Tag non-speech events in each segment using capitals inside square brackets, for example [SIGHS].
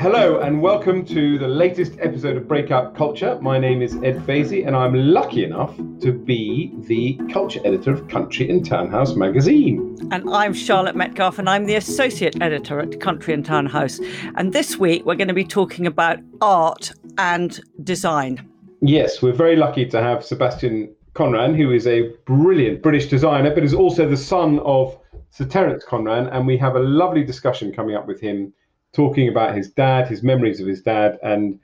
Hello and welcome to the latest episode of Breakout Culture. My name is Ed Vaizey and I'm lucky enough to be the culture editor of Country and Townhouse magazine. And I'm Charlotte Metcalf and I'm the associate editor at Country and Townhouse. And this week we're going to be talking about art and design. Yes, we're very lucky to have Sebastian Conran, who is a brilliant British designer, but is also the son of Sir Terence Conran. And we have a lovely discussion coming up with him talking about his dad, his memories of his dad, and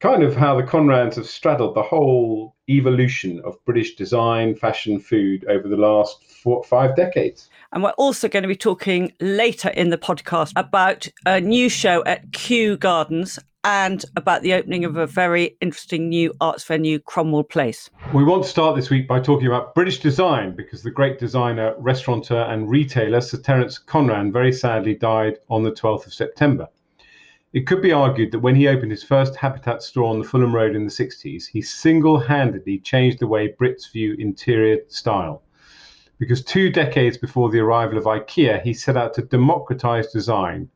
kind of how the Conrans have straddled the whole evolution of British design, fashion, food over the last four, five decades. And we're also going to be talking later in the podcast about a new show at Kew Gardens and about the opening of a very interesting new arts venue, Cromwell Place. We want to start this week by talking about British design because the great designer, restaurateur, and retailer Sir Terence Conran very sadly died on the 12th of September. It could be argued that when he opened his first Habitat store on the Fulham Road in the 60s, he single handedly changed the way Brits view interior style. Because two decades before the arrival of IKEA, he set out to democratize design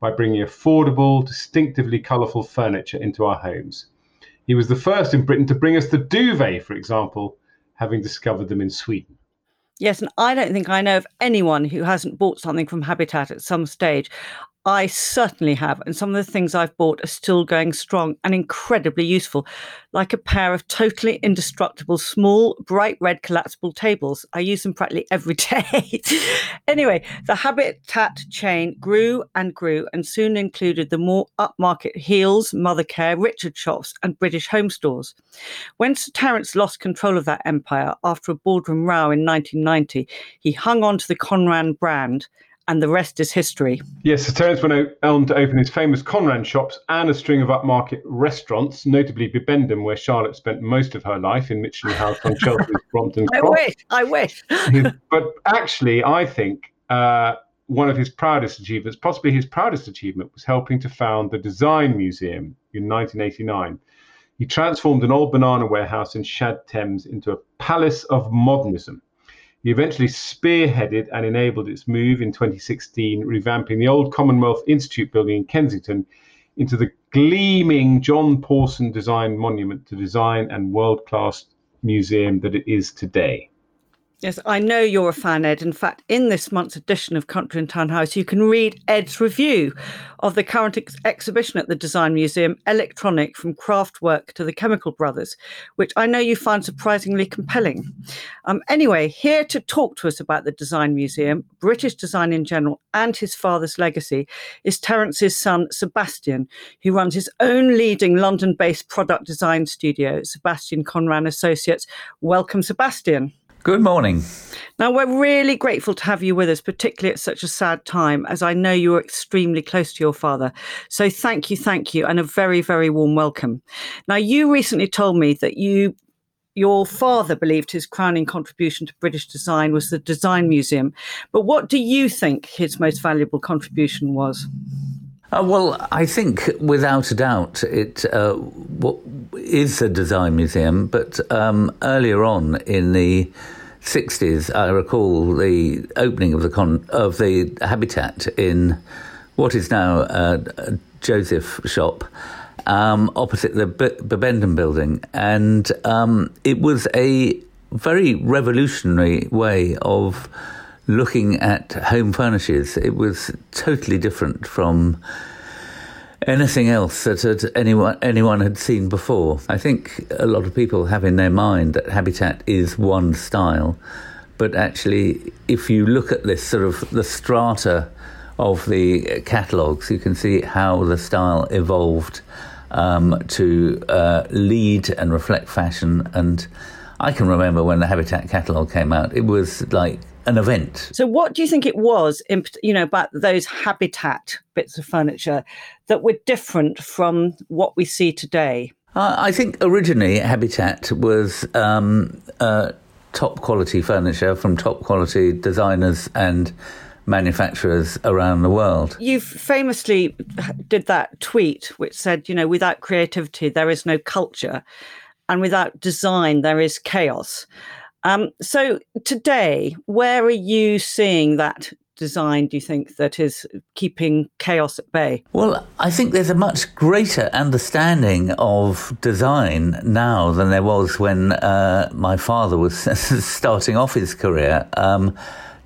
by bringing affordable, distinctively colourful furniture into our homes. He was the first in Britain to bring us the duvet, for example, having discovered them in Sweden. Yes, and I don't think I know of anyone who hasn't bought something from Habitat at some stage. I certainly have. And some of the things I've bought are still going strong and incredibly useful, like a pair of totally indestructible, small, bright red collapsible tables. I use them practically [LAUGHS] every day. anyway, the Habitat chain grew and grew and soon included the more upmarket Heal's, Mothercare, Richard Shops, and British Home Stores. When Sir Terence lost control of that empire after a boardroom row in 1990, he hung on to the Conran brand and the rest is history. Yes, so Terence went on to open his famous Conran shops and a string of upmarket restaurants, notably Bibendum, where Charlotte spent most of her life in Michelin House on Chelsea's [LAUGHS] Brompton I wish, I wish. but actually, I think uh, one of his proudest achievements, possibly his proudest achievement, was helping to found the Design Museum in 1989. He transformed an old banana warehouse in Shad Thames into a palace of modernism he eventually spearheaded and enabled its move in 2016, revamping the old Commonwealth Institute building in Kensington into the gleaming John Pawson designed monument to design and world class museum that it is today. Yes, I know you're a fan, Ed. In fact, in this month's edition of Country and Town House, you can read Ed's review of the current ex- exhibition at the Design Museum, Electronic from Kraftwerk to the Chemical Brothers, which I know you find surprisingly compelling. Um, anyway, here to talk to us about the Design Museum, British design in general, and his father's legacy is Terence's son, Sebastian, who runs his own leading London based product design studio, Sebastian Conran Associates. Welcome, Sebastian. Good morning. Now, we're really grateful to have you with us, particularly at such a sad time, as I know you are extremely close to your father. So, thank you, thank you, and a very, very warm welcome. Now, you recently told me that you. Your father believed his crowning contribution to British design was the Design Museum. But what do you think his most valuable contribution was? Uh, well, I think without a doubt it uh, a design museum. But um, earlier on in the 60s, I recall the opening of the con- of the Habitat in what is now uh, Joseph Shop. Um, opposite the B- Bibendum building, and um, it was a very revolutionary way of looking at home furnishes. It was totally different from anything else that had anyone anyone had seen before. I think a lot of people have in their mind that Habitat is one style, but actually, if you look at this sort of the strata of the catalogues, you can see how the style evolved um, to uh, lead and reflect fashion and. I can remember when the Habitat catalogue came out, it was like an event. So, what do you think it was, in, you know, about those habitat bits of furniture that were different from what we see today? Uh, I think originally Habitat was um, uh, top quality furniture from top quality designers and manufacturers around the world. You famously did that tweet which said, you know, without creativity, there is no culture, and without design, there is chaos. Um, so today, where are you seeing that design do you think that is keeping chaos at bay? Well, I think there's a much greater understanding of design now than there was when uh, my father was [LAUGHS] starting off his career. Um,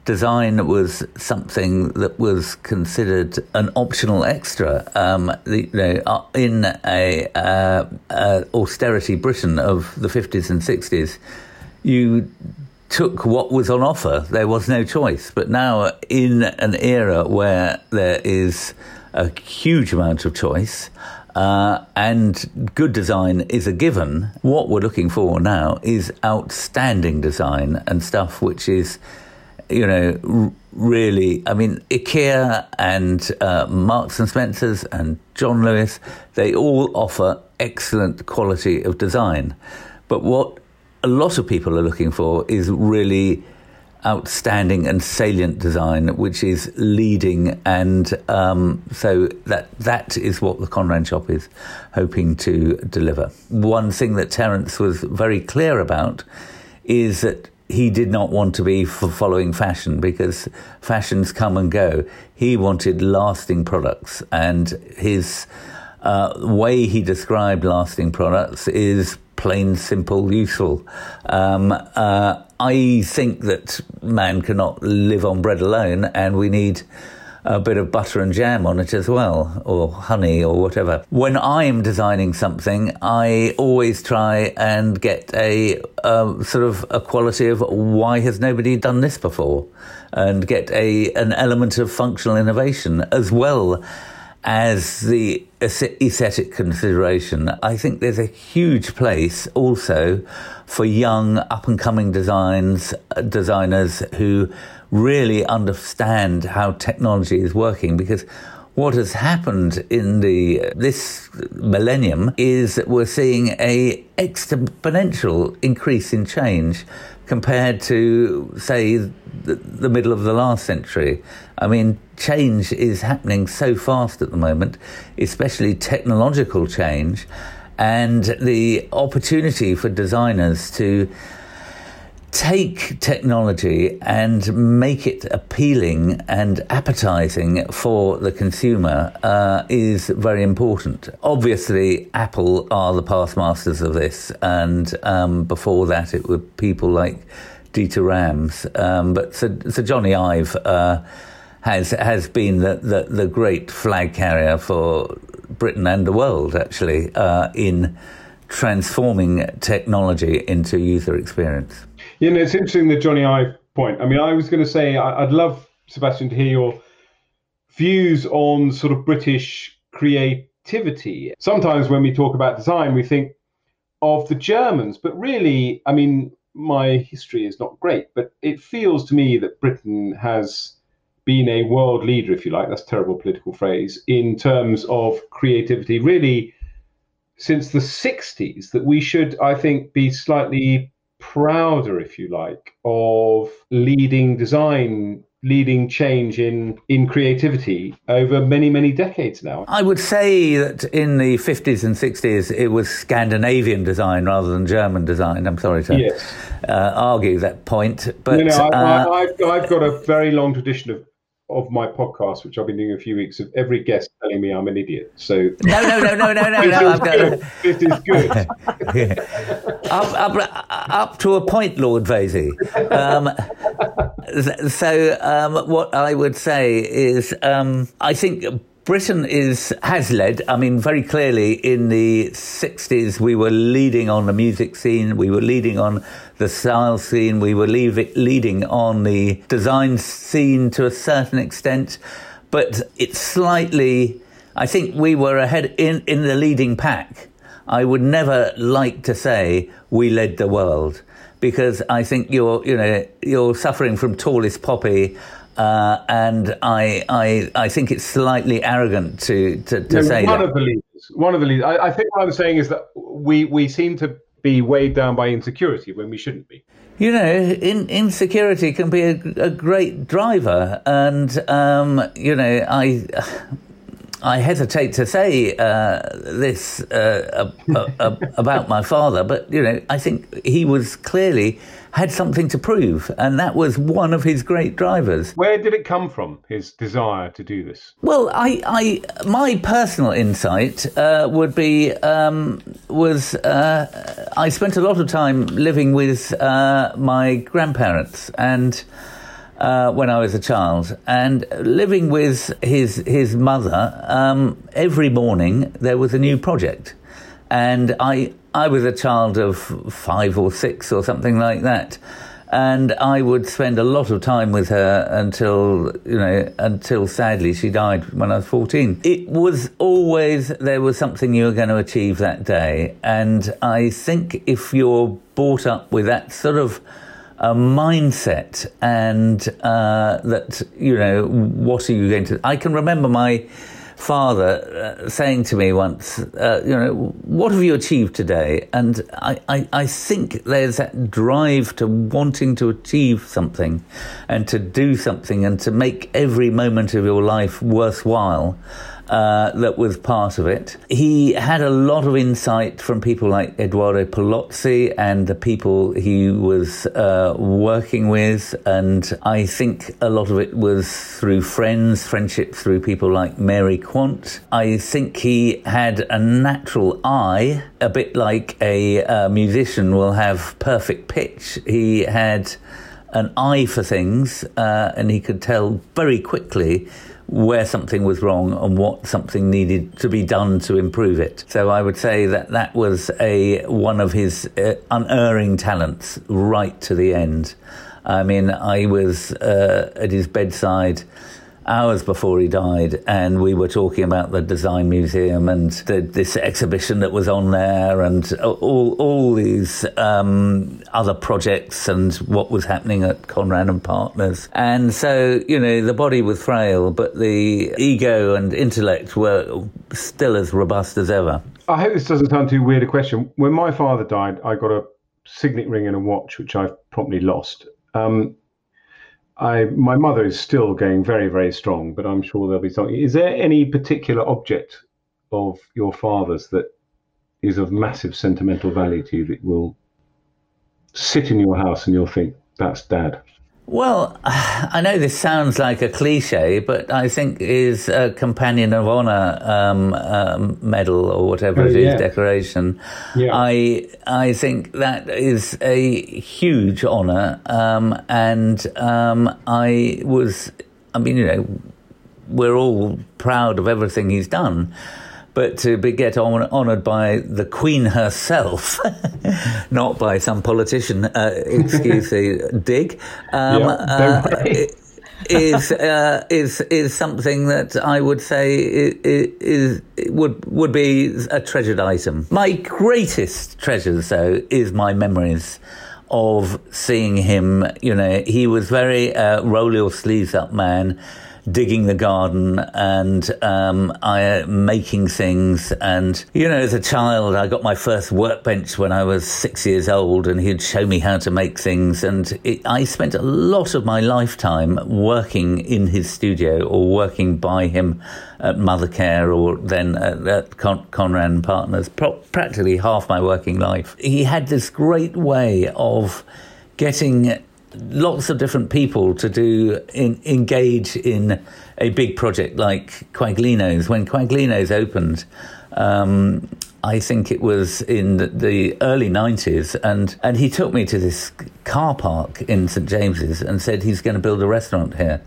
design was something that was considered an optional extra. Um, you know, uh, in a uh, uh, austerity Britain of the 50s and 60s, you took what was on offer. There was no choice. But now, in an era where there is a huge amount of choice, uh, and good design is a given. What we're looking for now is outstanding design and stuff which is you know, r- really, I mean, IKEA and uh, Marks and Spencers and John Lewis, they all offer excellent quality of design. But what a lot of people are looking for is really outstanding and salient design, which is leading, and um, so that that is what the Conran shop is hoping to deliver. One thing that Terence was very clear about is that he did not want to be following fashion because fashions come and go. He wanted lasting products, and his uh, way he described lasting products is plain, simple, useful. Um, uh, I think that man cannot live on bread alone, and we need a bit of butter and jam on it as well, or honey, or whatever. When I'm designing something, I always try and get a sort of a quality of why has nobody done this before, and get a an element of functional innovation as well as the aesthetic consideration. I think there's a huge place also for young up and coming designs uh, designers who really understand how technology is working because what has happened in the this millennium is that we're seeing a exponential increase in change compared to say the, the, middle of the last century. I mean change is happening so fast at the moment especially technological change and the opportunity for designers to take technology and make it appealing and appetizing for the consumer uh, is very important. Obviously, Apple are the past masters of this, and um, before that, it were people like Dieter Rams. Um, but Sir, Sir, Jony Ive uh, has has been the, the, the, great flag carrier for Britain and the world, actually, uh, in transforming technology into user experience. You know, it's interesting the Jony Ive point. I mean, I was going to say I'd love Sebastian to hear your views on sort of British creativity. Sometimes when we talk about design, we think of the Germans, but really, I mean, my history is not great, but it feels to me that Britain has been a world leader, if you like, that's a terrible political phrase, in terms of creativity, really since the 60s, that we should, I think, be slightly prouder, if you like, of leading design leading change in in creativity over many many decades now. I would say that in the 50s and 60s it was Scandinavian design rather than German design. I'm sorry to yes. uh, argue that point, but you know, I, have uh, got a very long tradition of of my podcast, which I've been doing a few weeks, of every guest telling me I'm an idiot. So no, no, no, no, no, no, no. [LAUGHS] Good. This is good. [LAUGHS] up, up, up to a point, Lord Vaizey. Um, so um, what I would say is, um, I think Britain is has led. I mean, very clearly in the '60s, we were leading on the music scene. We were leading on the style scene. We were leave, leading on the design scene to a certain extent, but it's slightly. I think we were ahead in in the leading pack. I would never like to say we led the world because I think you're you know you're suffering from tallest poppy uh, and I, I, I think it's slightly arrogant to, to, to say one that. of the leaders. One of the leaders. I, I, think what I'm saying is that we, we seem to be weighed down by insecurity when we shouldn't be. You know, in, insecurity can be a, a great driver, and um, you know, I. I hesitate to say uh, this uh, uh, uh, about my father, but you know, I think he was clearly had something to prove, and that was one of his great drivers. Where did it come from? His desire to do this? Well, I, I my personal insight uh, would be um, was uh, I spent a lot of time living with my grandparents and uh, when I was a child, and living with his his mother. Um, every morning there was a new project, and I I was a child of five or six or something like that. And I would spend a lot of time with her until, you know, until sadly she died when I was 14. It was always there was something you were going to achieve that day. And I think if you're brought up with that sort of a mindset and uh, that you know what are you going to i can remember my father uh, saying to me once uh, you know what have you achieved today? And I, I, I think there's that drive to wanting to achieve something and to do something and to make every moment of your life worthwhile uh, that was part of it. He had a lot of insight from people like Eduardo Paolozzi and the people he was uh, working with, and I think a lot of it was through friends, friendship through people like Mary Quant. I think he had a natural eye, a bit like a, a musician will have perfect pitch. He had an eye for things, uh, and he could tell very quickly where something was wrong and what something needed to be done to improve it. So I would say that that was a one of his uh, unerring talents right to the end. I mean, I was uh, at his bedside hours before he died, and we were talking about the Design Museum and the, this exhibition that was on there, and all all these um, other projects and what was happening at Conran and Partners. And so, you know, the body was frail, but the ego and intellect were still as robust as ever. I hope this doesn't sound too weird a question. When my father died, I got a signet ring and a watch, which I've promptly lost. Um, I my mother is still going very very strong, but I'm sure there'll be something. Is there any particular object of your father's that is of massive sentimental value to you that will sit in your house and you'll think that's dad? Well, [SIGHS] I know this sounds like a cliche, but I think his a Companion of Honor um, um, medal or whatever oh, it is, yeah. decoration. Yeah. I I think that is a huge honor, um, and um, I was, I mean, you know, we're all proud of everything he's done but to be get honoured by the Queen herself, [LAUGHS] not by some politician. Uh, excuse the [LAUGHS] dig. Um, yeah, uh, is uh, is is something that I would say is, is, would would be a treasured item. My greatest treasures, though, is my memories of seeing him. You know, he was very uh, roll your sleeves up man digging the garden and um, I making things. And you know, as a child, I got my first workbench when I was six years old, and he'd show me how to make things. And it, I spent a lot of my lifetime working in his studio or working by him at Mothercare or then at, at Con- Conran Partners. Pro- practically half my working life. He had this great way of getting lots of different people to do in, engage in a big project like Quaglino's. When Quaglino's opened, um, I think it was in the early 90s, and, and he took me to this car park in St James's and said he's going to build a restaurant here.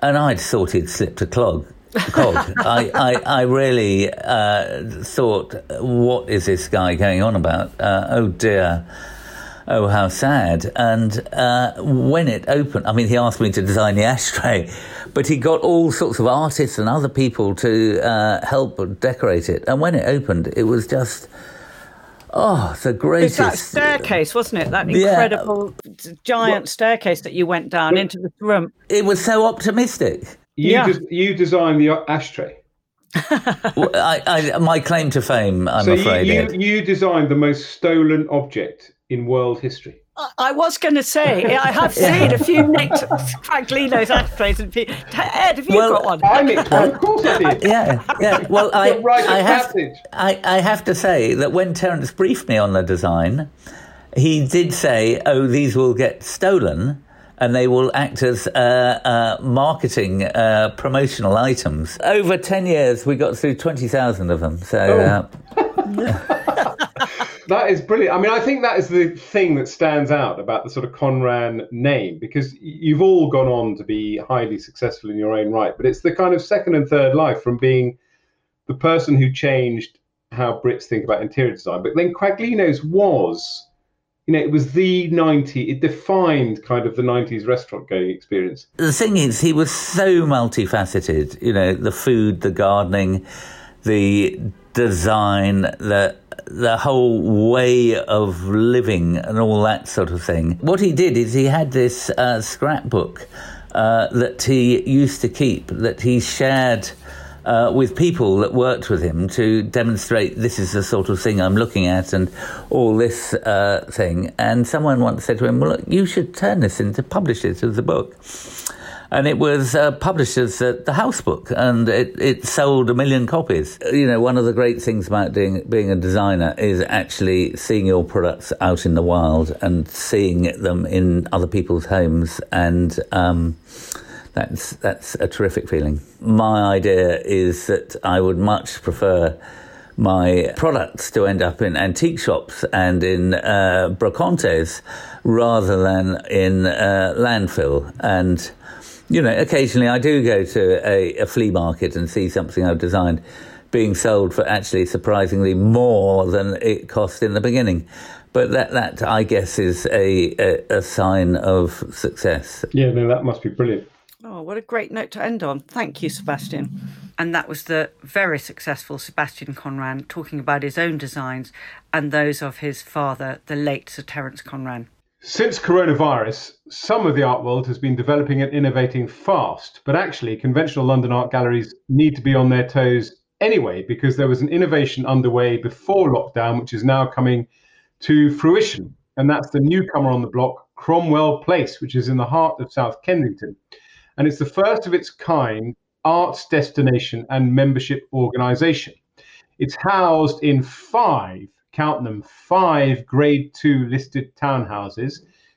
And I'd thought he'd slipped a clog. cog. [LAUGHS] I, I, I really uh, thought, what is this guy going on about? Uh, oh dear oh, how sad. And uh, when it opened, I mean, he asked me to design the ashtray, but he got all sorts of artists and other people to uh, help decorate it. And when it opened, it was just. Oh, the greatest! It's that staircase, wasn't it? That incredible yeah. giant staircase that you went down into the room. It was so optimistic. You yeah. Des- you designed the ashtray. [LAUGHS] well, I, I, my claim to fame, I'm so afraid. You, you, you designed the most stolen object in world history. I was going to say, I have [LAUGHS] seen a few nicked Quaglinos ashtrays. And Ed, have you well, got one? I nicked one, of course I did. [LAUGHS] Yeah, yeah. Well, I, I, have, I, I have to say that when Terence briefed me on the design, he did say, oh, these will get stolen and they will act as uh, uh, marketing uh, promotional items. Over 10 years, we got through 20,000 of them. So. Oh. [LAUGHS] That is brilliant. I mean, I think that is the thing that stands out about the sort of Conran name because you've all gone on to be highly successful in your own right, but it's the kind of second and third life from being the person who changed how Brits think about interior design. But then Quaglinos was, you know, it was the 90, it defined kind of the 90s restaurant going experience. The thing is, he was so multifaceted, you know, the food, the gardening, the design, the the whole way of living and all that sort of thing. What he did is he had this uh, scrapbook uh, that he used to keep that he shared. Uh, with people that worked with him to demonstrate this is the sort of thing I'm looking at and all this uh, thing. And someone once said to him, Well, look, you should turn this into, publish it as a book and it was uh, published as uh, the House Book, and it, it sold a million copies. You know, one of the great things about doing, being a designer is actually seeing your products out in the wild and seeing them in other people's homes, and um, that's that's a terrific feeling. My idea is that I would much prefer my products to end up in antique shops and in uh, brocantes rather than in uh, landfill and you know, occasionally I do go to a, a flea market and see something I've designed being sold for actually surprisingly more than it cost in the beginning. But that, that I guess, is a, a, a sign of success. Yeah, no, that must be brilliant. Oh, what a great note to end on. Thank you, Sebastian. And that was the very successful Sebastian Conran talking about his own designs and those of his father, the late Sir Terence Conran. Since coronavirus, some of the art world has been developing and innovating fast, but actually, conventional London art galleries need to be on their toes anyway, because there was an innovation underway before lockdown, which is now coming to fruition. And that's the newcomer on the block, Cromwell Place, which is in the heart of South Kensington. And it's the first of its kind arts destination and membership organization. It's housed in five count them, five grade two listed townhouses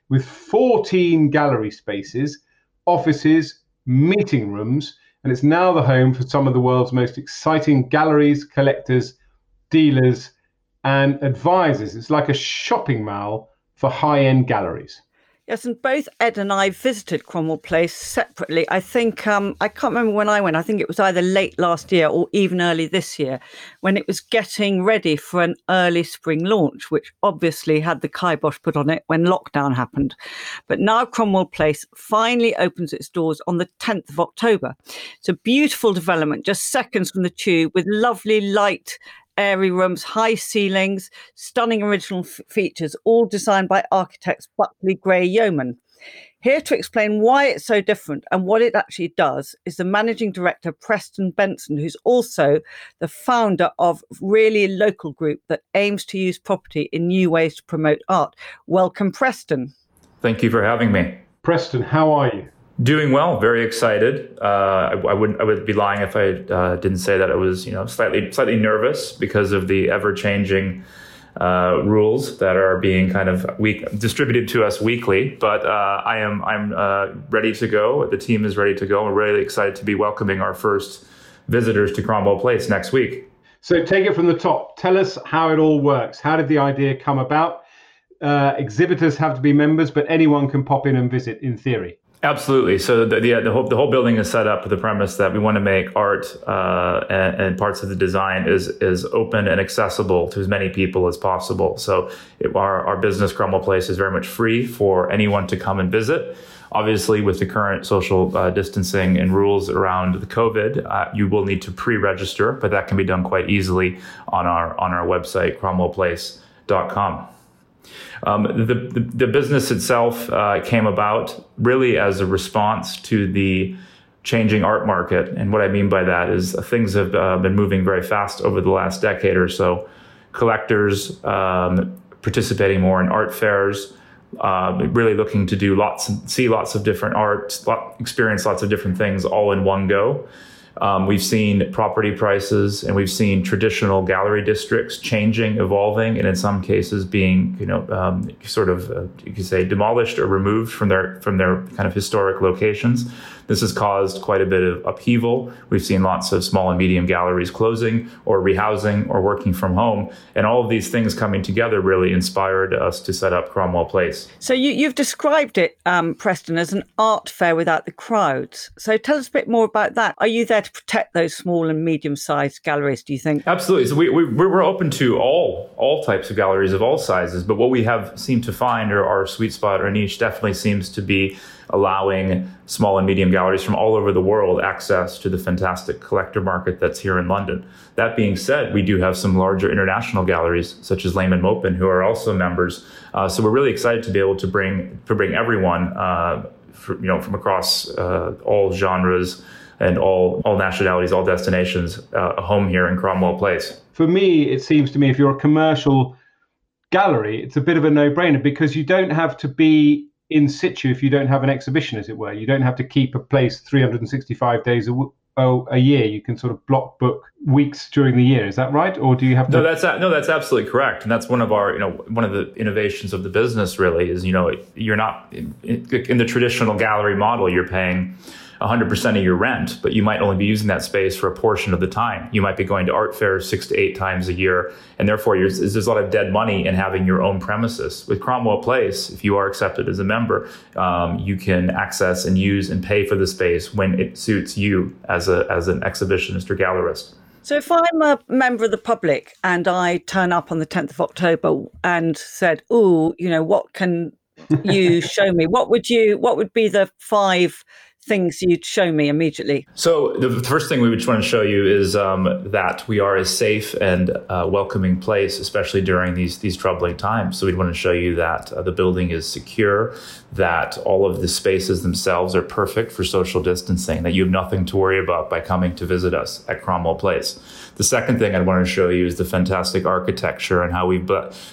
with 14 gallery spaces, offices, meeting rooms, and it's now the home for some of the world's most exciting galleries, collectors, dealers, and advisors. It's like a shopping mall for high end galleries. Yes, and both Ed and I visited Cromwell Place separately. I think um, I can't remember when I went. I think it was either late last year or even early this year, when it was getting ready for an early spring launch, which obviously had the kibosh put on it when lockdown happened. But now Cromwell Place finally opens its doors on the 10th of October. It's a beautiful development, just seconds from the tube, with lovely light airy rooms, high ceilings, stunning original f- features, all designed by architects Buckley Gray Yeoman. Here to explain why it's so different and what it actually does is the managing director, Preston Benson, who's also the founder of Really Local Group that aims to use property in new ways to promote art. Welcome, Preston. Thank you for having me. Preston, how are you? Doing well, very excited. Uh, I, I, wouldn't. I would be lying if I uh, didn't say that I was, you know, slightly slightly nervous because of the ever changing uh, rules that are being kind of week, distributed to us weekly. But uh, I am I'm uh, ready to go. The team is ready to go. We're really excited to be welcoming our first visitors to Cromwell Place next week. So take it from the top. Tell us how it all works. How did the idea come about? Uh, exhibitors have to be members, but anyone can pop in and visit in theory. Absolutely. So the, the, the, whole, the whole building is set up with the premise that we want to make art uh, and, and, parts of the design is is open and accessible to as many people as possible. So it, our, our business Cromwell Place is very much free for anyone to come and visit. Obviously, with the current social uh, distancing and rules around the COVID, uh, you will need to pre-register, but that can be done quite easily on our on our website cromwellplace.com. Um, the, the, the, business itself uh, came about really as a response to the changing art market. And what I mean by that is things have uh, been moving very fast over the last decade or so. Collectors um, participating more in art fairs, uh, really looking to do lots, see lots of different art, experience lots of different things all in one go. Um, we've seen property prices and we've seen traditional gallery districts changing, evolving, and in some cases being, you know, um, sort of uh, you could say demolished or removed from their from their kind of historic locations. This has caused quite a bit of upheaval. We've seen lots of small and medium galleries closing or rehousing or working from home. And all of these things coming together really inspired us to set up Cromwell Place. So you, have described it, um, Preston, as an art fair without the crowds. So tell us a bit more about that. Are you there to protect those small and medium sized galleries, do you think? Absolutely. So we, we, we're open to all, all types of galleries of all sizes. But what we have seemed to find, or our sweet spot or niche, definitely seems to be allowing small and medium galleries from all over the world access to the fantastic collector market that's here in London. That being said, we do have some larger international galleries, such as Lehmann Maupin, who are also members. Uh, so we're really excited to be able to bring to bring everyone, uh, for, you know, from across uh, all genres and all all nationalities, all destinations, uh, home here in Cromwell Place. For me, it seems to me if you're a commercial gallery, it's a bit of a no-brainer because you don't have to be in situ if you don't have an exhibition, as it were. You don't have to keep a place 365 days a, oh, a year. You can sort of block book weeks during the year. Is that right, or do you have to? No, that's no, that's absolutely correct, and that's one of our, you know, one of the innovations of the business. Really, is you know, you're not in, in the traditional gallery model. You're paying 100% of your rent, but you might only be using that space for a portion of the time. You might be going to art fairs six to eight times a year, and therefore there's a lot of dead money in having your own premises. With Cromwell Place, if you are accepted as a member, um, you can access and use and pay for the space when it suits you as a as an exhibitionist or gallerist. So if I'm a member of the public and I turn up on the 10th of October and said, "Oh, you know, what can you [LAUGHS] show me? What would you what would be the five things you'd show me immediately? So the first thing we would want to show you is um, that we are a safe and uh, welcoming place, especially during these these troubling times. So we'd want to show you that uh, the building is secure, that all of the spaces themselves are perfect for social distancing, that you have nothing to worry about by coming to visit us at Cromwell Place. The second thing I'd want to show you is the fantastic architecture and how we've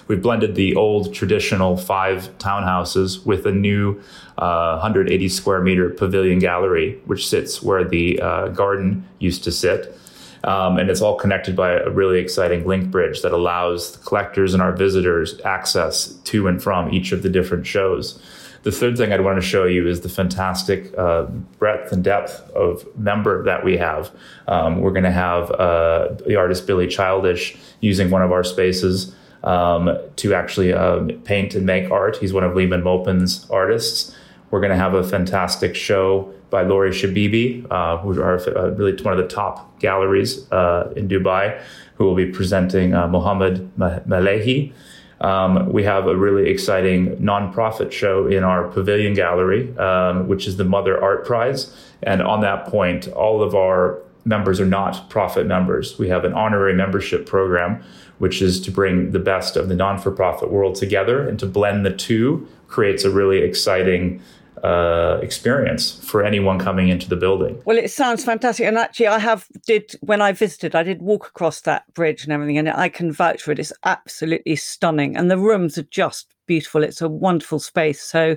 we've blended the old traditional five townhouses with a new uh, 180 square meter pavilion gallery, which sits where the uh, garden used to sit. Um, and it's all connected by a really exciting link bridge that allows collectors and our visitors access to and from each of the different shows. The third thing I'd want to show you is the fantastic uh, breadth and depth of member that we have. Um, we're going to have uh, the artist Billy Childish using one of our spaces um, to actually um, paint and make art. He's one of Lehmann Maupin's artists. We're going to have a fantastic show by Lawrie Shabibi, uh, who are uh, really one of the top galleries uh, in Dubai, who will be presenting uh, Mohammed Melehi. Um, we have a really exciting nonprofit show in our pavilion gallery, um, which is the Mother Art Prize. And on that point, all of our members are not profit members. We have an honorary membership program, which is to bring the best of the non for profit world together and to blend the two creates a really exciting uh, experience for anyone coming into the building. Well, it sounds fantastic, and actually, I have did when I visited, I did walk across that bridge and everything, and I can vouch for it. It's absolutely stunning, and the rooms are just beautiful. It's a wonderful space. So,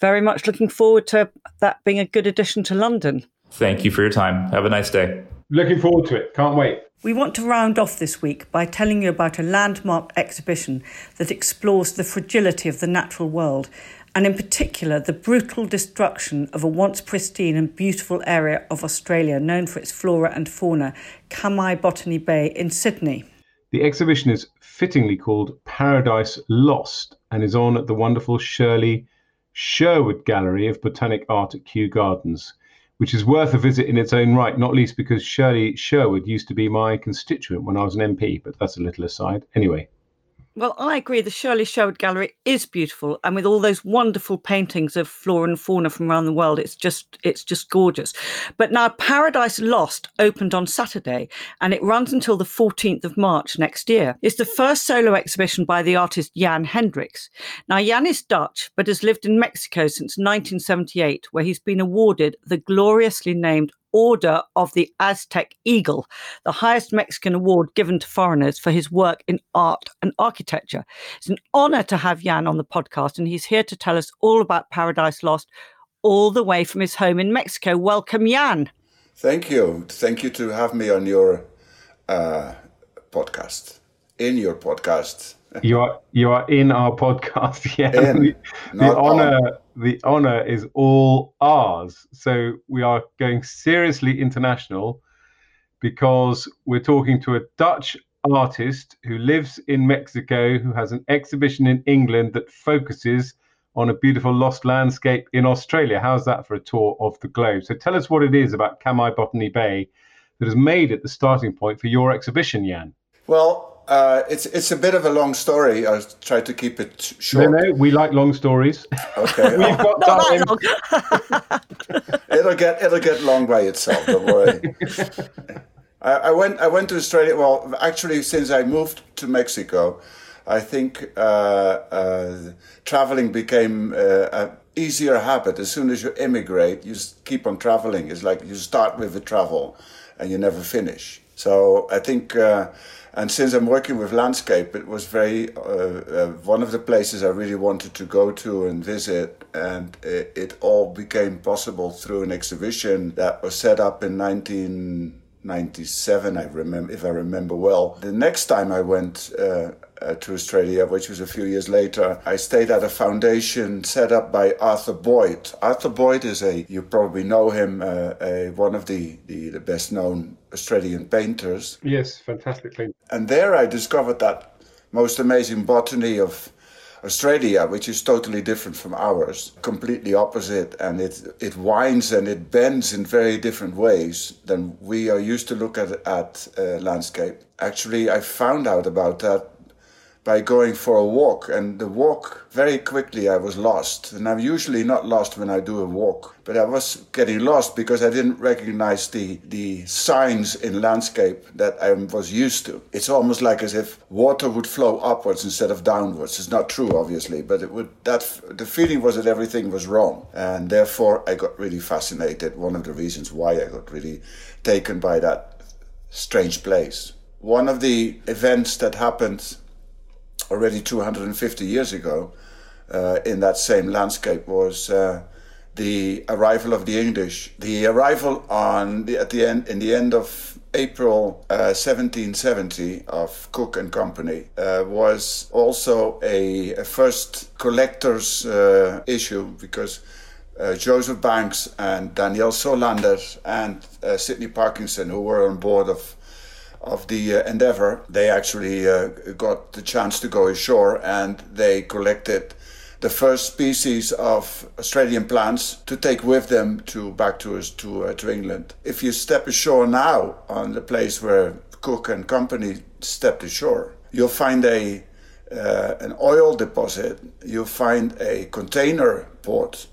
very much looking forward to that being a good addition to London. Thank you for your time. Have a nice day. Looking forward to it. Can't wait. We want to round off this week by telling you about a landmark exhibition that explores the fragility of the natural world and in particular the brutal destruction of a once pristine and beautiful area of Australia known for its flora and fauna, Kamay Botany Bay in Sydney. The exhibition is fittingly called Paradise Lost and is on at the wonderful Shirley Sherwood Gallery of Botanic Art at Kew Gardens, which is worth a visit in its own right, not least because Shirley Sherwood used to be my constituent when I was an MP, but that's a little aside. Anyway, well, I agree. The Shirley Sherwood Gallery is beautiful, and with all those wonderful paintings of flora and fauna from around the world, it's just it's just gorgeous. But now Paradise Lost opened on Saturday, and it runs until the 14th of March next year. It's the first solo exhibition by the artist Jan Hendrix. Now Jan is Dutch, but has lived in Mexico since 1978, where he's been awarded the gloriously named Order of the Aztec Eagle, the highest Mexican award given to foreigners for his work in art and architecture. It's an honor to have Jan on the podcast, and he's here to tell us all about Paradise Lost, all the way from his home in Mexico. Welcome, Jan. Thank you. Thank you to have me on your uh, podcast, in your podcast. You are you are in our podcast. [LAUGHS] Yeah, in, the, the honor on. the honor is all ours. So we are going seriously international because we're talking to a Dutch artist who lives in Mexico, who has an exhibition in England that focuses on a beautiful lost landscape in Australia. How's that for a tour of the globe? So tell us what it is about Kamay Botany Bay that has made it the starting point for your exhibition, Jan. Well, uh, it's it's a bit of a long story. I'll try to keep it short. No, no, we like long stories. Okay, [LAUGHS] we've got time. [LAUGHS] it'll get it'll get long by itself. Don't worry. [LAUGHS] I, I, went I went to Australia. Well, actually, since I moved to Mexico, I think uh, uh, traveling became uh, a easier habit. As soon as you immigrate, you keep on traveling. It's like you start with the travel, and you never finish. So I think uh, and since I'm working with landscape, it was very uh, uh, one of the places I really wanted to go to and visit, and it, it, all became possible through an exhibition that was set up in 1997. I remember, if I remember well. The next time I went. Uh, uh, to Australia, which was a few years later. I stayed at a foundation set up by Arthur Boyd. Arthur Boyd is a, you probably know him, uh, a, one of the, the, the best known Australian painters. Yes, fantastically. And there I discovered that most amazing botany of Australia, which is totally different from ours, completely opposite, and it it winds and it bends in very different ways than we are used to look at at uh, landscape. Actually, I found out about that by going for a walk. And the walk, very quickly, I was lost. And I'm usually not lost when I do a walk, but I was getting lost because I didn't recognize the, the signs in landscape that I was used to. It's almost like as if water would flow upwards instead of downwards. It's not true, obviously, but it would, that, the feeling was that everything was wrong. And therefore, I got really fascinated. One of the reasons why I got really taken by that strange place. One of the events that happened already 250 years ago uh, in that same landscape was uh, the arrival of the English. The arrival on the, at the end in the end of April uh, 1770 of Cook and Company uh, was also a, a first collector's uh, issue because. Uh, Joseph Banks and Daniel Solander and Sydney Parkinson, who were on board of of the uh, endeavor, they actually uh, got the chance to go ashore and they collected the first species of Australian plants to take with them to back to us to uh, to England. If you step ashore now on the place where Cook and Company stepped ashore, you'll find a uh, an oil deposit. You'll find a container port.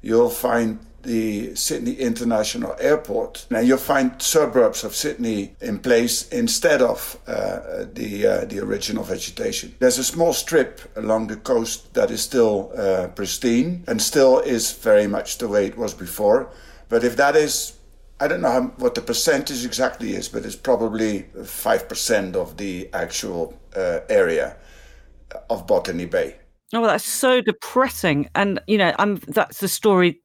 You'll find the Sydney International Airport. Now you'll find suburbs of Sydney in place instead of uh, the uh, the original vegetation. There's a small strip along the coast that is still uh, pristine and still is very much the way it was before. But if that is I don't know how, what the percentage exactly is, but it's probably 5% of the actual uh, area of Botany Bay. Oh, that's so depressing. And, you know, I'm, that's the story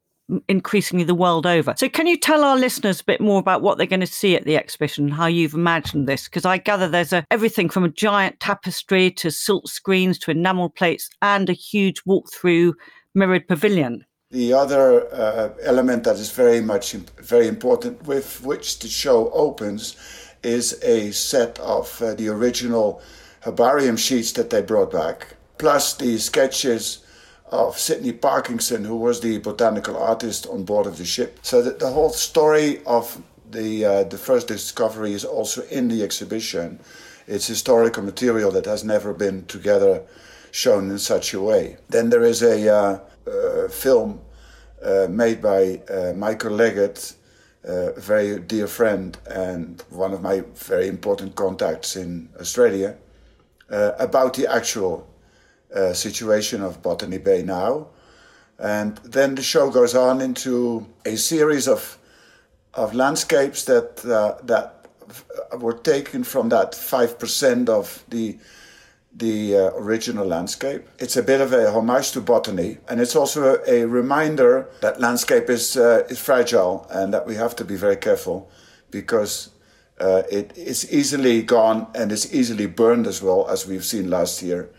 increasingly the world over. So, can you tell our listeners a bit more about what they're going to see at the exhibition, how you've imagined this? Because I gather there's a, everything from a giant tapestry to silk screens to enamel plates and a huge walk-through mirrored pavilion. The other uh, element that is very much very important with which the show opens is a set of uh, the original herbarium sheets that they brought back, plus the sketches of Sydney Parkinson, who was the botanical artist on board of the ship. So the, whole story of the uh, the first discovery is also in the exhibition. It's historical material that has never been together shown in such a way. Then there is a uh, uh, film uh, made by uh, Michael Leggett, uh, a very dear friend and one of my very important contacts in Australia, about the actual uh, situation of Botany Bay now. And then the show goes on into a series of of landscapes that uh, that were taken from that five percent of the the uh, original landscape. It's a bit of a homage to botany, and it's also a, a reminder that landscape is uh, is fragile and that we have to be very careful because uh, it is easily gone and is easily burned as well as we've seen last year,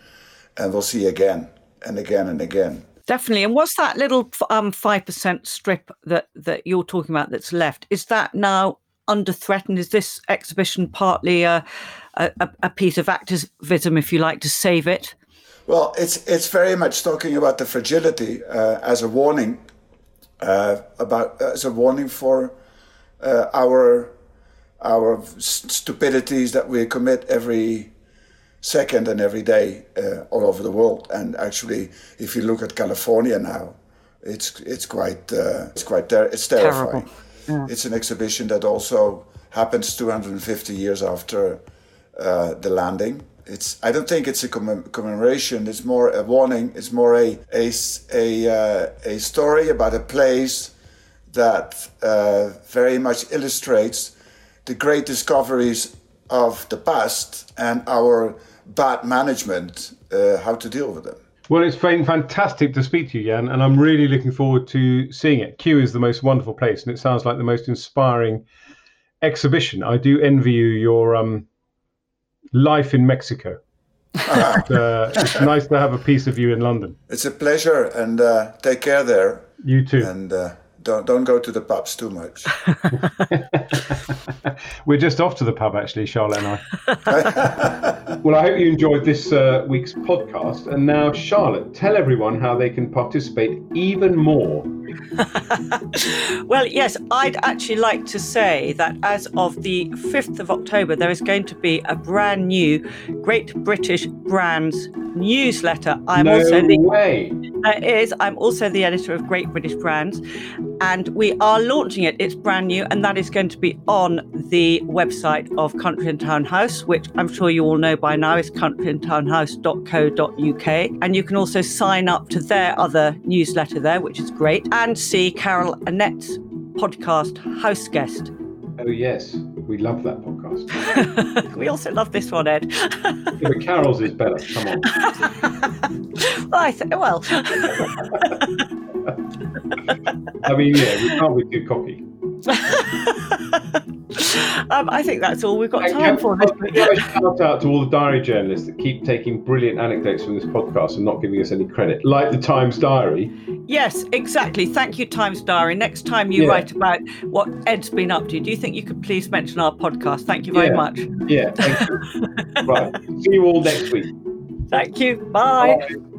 and we'll see again and again and again. Definitely. And what's that little um, 5% strip that, that you're talking about that's left? Is that now under threat? And is this exhibition partly a, a, a piece of activism, if you like, to save it? Well, it's, it's very much talking about the fragility uh, as a warning, uh, about as a warning for uh, our our stupidities that we commit every second and every day uh, all over the world. And actually, if you look at California now, it's it's quite uh, it's quite ter- it's terrifying. Yeah. It's an exhibition that also happens 250 years after uh, the landing. It's I don't think it's a commem- commemoration. It's more a warning. It's more a a a, uh, a story about a place that uh, very much illustrates the great discoveries of the past and our bad management, uh, how to deal with them. Well, it's been fantastic to speak to you, Jan, and I'm really looking forward to seeing it. Kew is the most wonderful place, and it sounds like the most inspiring exhibition. I do envy you your um, life in Mexico. [LAUGHS] uh, it's nice to have a piece of you in London. It's a pleasure, and uh, take care there. You too. And uh, don't don't go to the pubs too much. [LAUGHS] We're just off to the pub, actually, Charlotte and I. [LAUGHS] well, I hope you enjoyed this uh, week's podcast. And now, Charlotte, tell everyone how they can participate even more. [LAUGHS] well, yes, I'd actually like to say that as of the 5th of October, there is going to be a brand new Great British Brands newsletter. I'm no also the way. Is I'm also the editor of Great British Brands, and we are launching it. It's brand new, and that is going to be on the website of Country and Town House, which I'm sure you all know by now is countryandtownhouse.co.uk. And you can also sign up to their other newsletter there, which is great, and see Carol Annette's podcast House Guest. Oh yes, we love that podcast. [LAUGHS] we also love this one, Ed. yeah, but Carol's is better. Come on. [LAUGHS] well, I th- well. [LAUGHS] I mean, yeah, we can't be too cocky. [LAUGHS] um, I think that's all we've got time for. This shout out to all the diary journalists that keep taking brilliant anecdotes from this podcast and not giving us any credit, like the Times Diary. Yes, exactly. Thank you, Times Diary. Next time you yeah. write about what Ed's been up to, do you think you could please mention our podcast? Thank you very yeah. much. Yeah, thank you. [LAUGHS] right. See you all next week. Thank you. Bye. Bye.